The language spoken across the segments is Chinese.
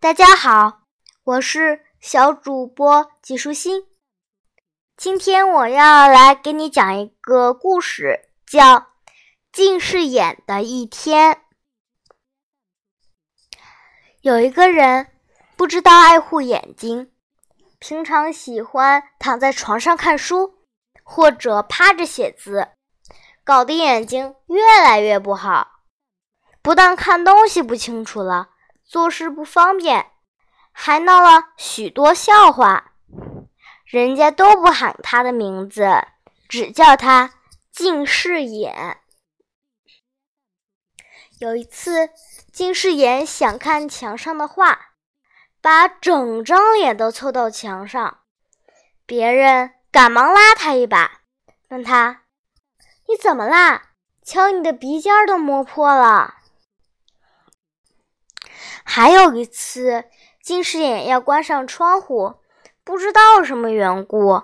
大家好，我是小主播纪舒心。今天我要来给你讲一个故事，叫《近视眼的一天》。有一个人不知道爱护眼睛，平常喜欢躺在床上看书，或者趴着写字，搞得眼睛越来越不好。不但看东西不清楚了。做事不方便，还闹了许多笑话。人家都不喊他的名字，只叫他近视眼。有一次，近视眼想看墙上的画，把整张脸都凑到墙上。别人赶忙拉他一把，问他：“你怎么啦？瞧你的鼻尖都磨破了。”还有一次，近视眼要关上窗户，不知道什么缘故，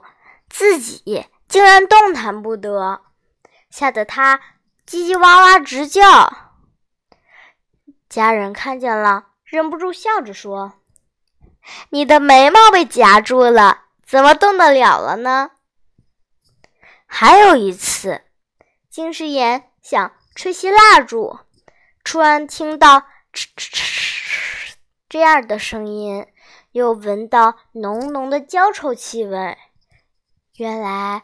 自己竟然动弹不得，吓得他叽叽哇哇直叫。家人看见了，忍不住笑着说：“你的眉毛被夹住了，怎么动得了了呢？”还有一次，近视眼想吹熄蜡烛，突然听到哧哧哧。这样的声音，又闻到浓浓的焦臭气味。原来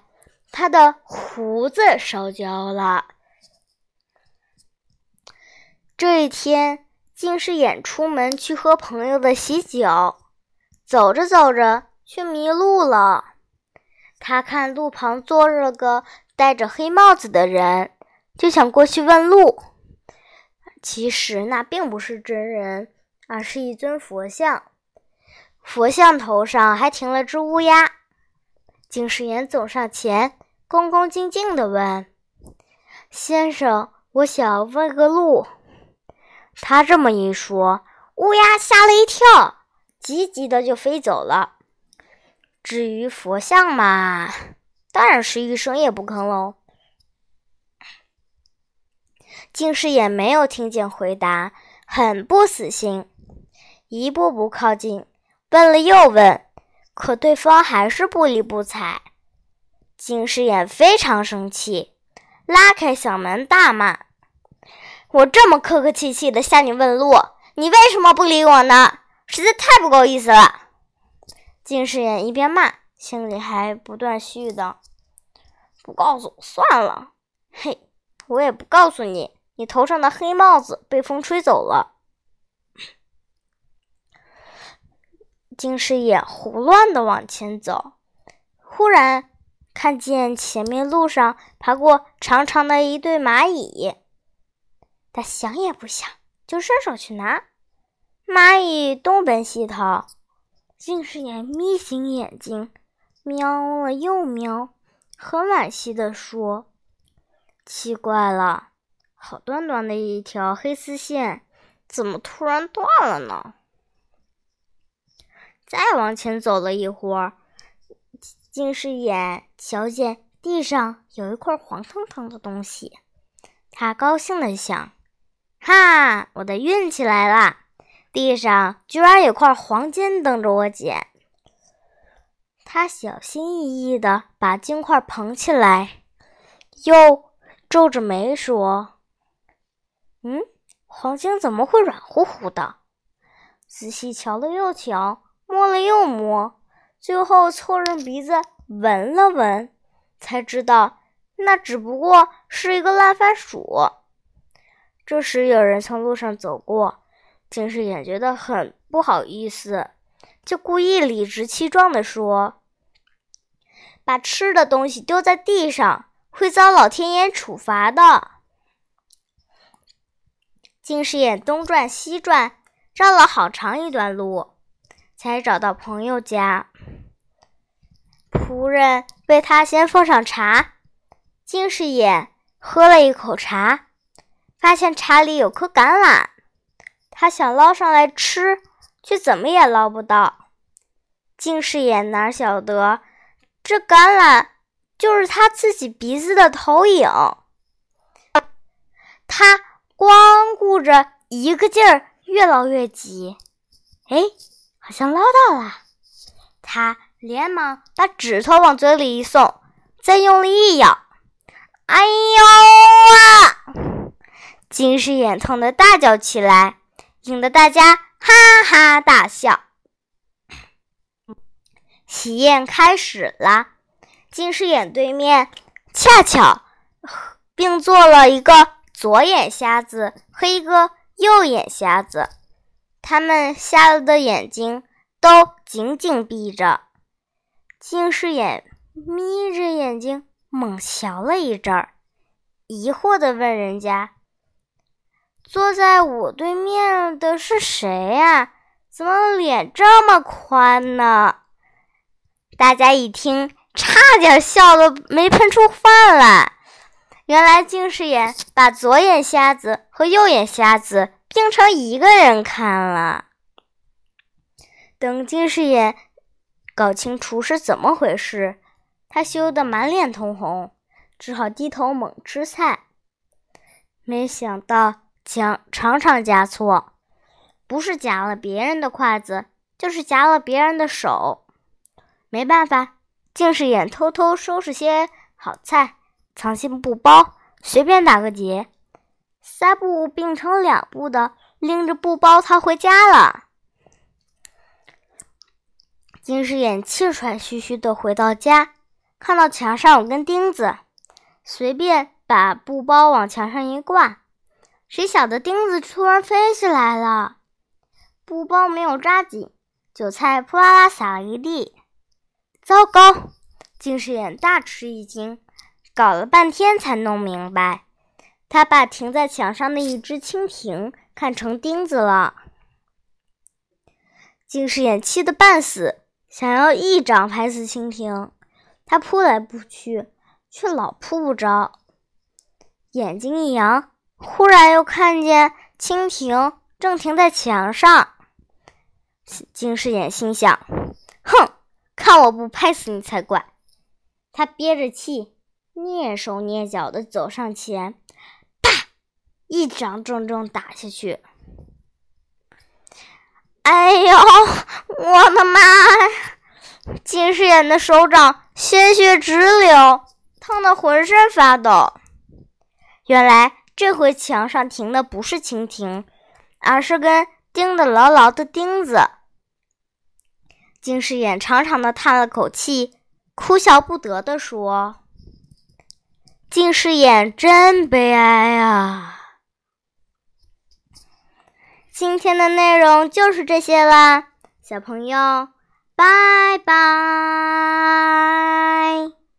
他的胡子烧焦了。这一天，近视眼出门去和朋友的喜酒，走着走着却迷路了。他看路旁坐着个戴着黑帽子的人，就想过去问路。其实那并不是真人。而是一尊佛像，佛像头上还停了只乌鸦。近视眼走上前，恭恭敬敬地问：“先生，我想问个路。”他这么一说，乌鸦吓了一跳，急急的就飞走了。至于佛像嘛，当然是一声也不吭喽。近视眼没有听见回答，很不死心。一步步靠近，问了又问，可对方还是不理不睬。近视眼非常生气，拉开小门大骂：“我这么客客气气的向你问路，你为什么不理我呢？实在太不够意思了！”近视眼一边骂，心里还不断絮叨：“不告诉我算了，嘿，我也不告诉你，你头上的黑帽子被风吹走了。”近视眼胡乱的往前走，忽然看见前面路上爬过长长的一对蚂蚁，他想也不想就伸手去拿。蚂蚁东奔西逃，近视眼眯醒眼睛，瞄了又瞄，很惋惜的说：“奇怪了，好端端的一条黑丝线，怎么突然断了呢？”再往前走了一会儿，近视眼瞧见地上有一块黄澄澄的东西，他高兴地想：“哈，我的运气来了！地上居然有块黄金等着我捡。”他小心翼翼地把金块捧起来，又皱着眉说：“嗯，黄金怎么会软乎乎的？”仔细瞧了又瞧。摸了又摸，最后凑着鼻子闻了闻，才知道那只不过是一个烂番薯。这时有人从路上走过，近视眼觉得很不好意思，就故意理直气壮地说：“把吃的东西丢在地上，会遭老天爷处罚的。”近视眼东转西转，绕了好长一段路。才找到朋友家，仆人为他先奉上茶。近视眼喝了一口茶，发现茶里有颗橄榄，他想捞上来吃，却怎么也捞不到。近视眼哪晓得，这橄榄就是他自己鼻子的投影。他光顾着一个劲儿越捞越急。哎，好像捞到了！他连忙把指头往嘴里一送，再用力一咬，哎呦啊！近视眼疼得大叫起来，引得大家哈哈大笑。喜宴开始了，近视眼对面恰巧并坐了一个左眼瞎子和一个右眼瞎子。他们瞎了的眼睛都紧紧闭着，近视眼眯着眼睛猛瞧了一阵儿，疑惑地问人家：“坐在我对面的是谁呀？怎么脸这么宽呢？”大家一听，差点笑得没喷出饭来。原来近视眼把左眼瞎子和右眼瞎子。变成一个人看了。等近视眼搞清楚是怎么回事，他羞得满脸通红，只好低头猛吃菜。没想到强常常夹错，不是夹了别人的筷子，就是夹了别人的手。没办法，近视眼偷偷收拾些好菜，藏进布包，随便打个结。三步并成两步的，拎着布包逃回家了。近视眼气喘吁吁的回到家，看到墙上有根钉子，随便把布包往墙上一挂，谁晓得钉子突然飞起来了，布包没有扎紧，韭菜扑啦啦洒了一地。糟糕！近视眼大吃一惊，搞了半天才弄明白。他把停在墙上的一只蜻蜓看成钉子了，近视眼气得半死，想要一掌拍死蜻蜓。他扑来扑去，却老扑不着。眼睛一扬，忽然又看见蜻蜓正停在墙上。近视眼心想：“哼，看我不拍死你才怪！”他憋着气，蹑手蹑脚地走上前。一掌重重打下去，哎呦，我的妈！近视眼的手掌鲜血直流，疼得浑身发抖。原来这回墙上停的不是蜻蜓，而是根钉得牢牢的钉子。近视眼长长的叹了口气，哭笑不得地说：“近视眼真悲哀啊！”今天的内容就是这些啦。小朋友拜拜。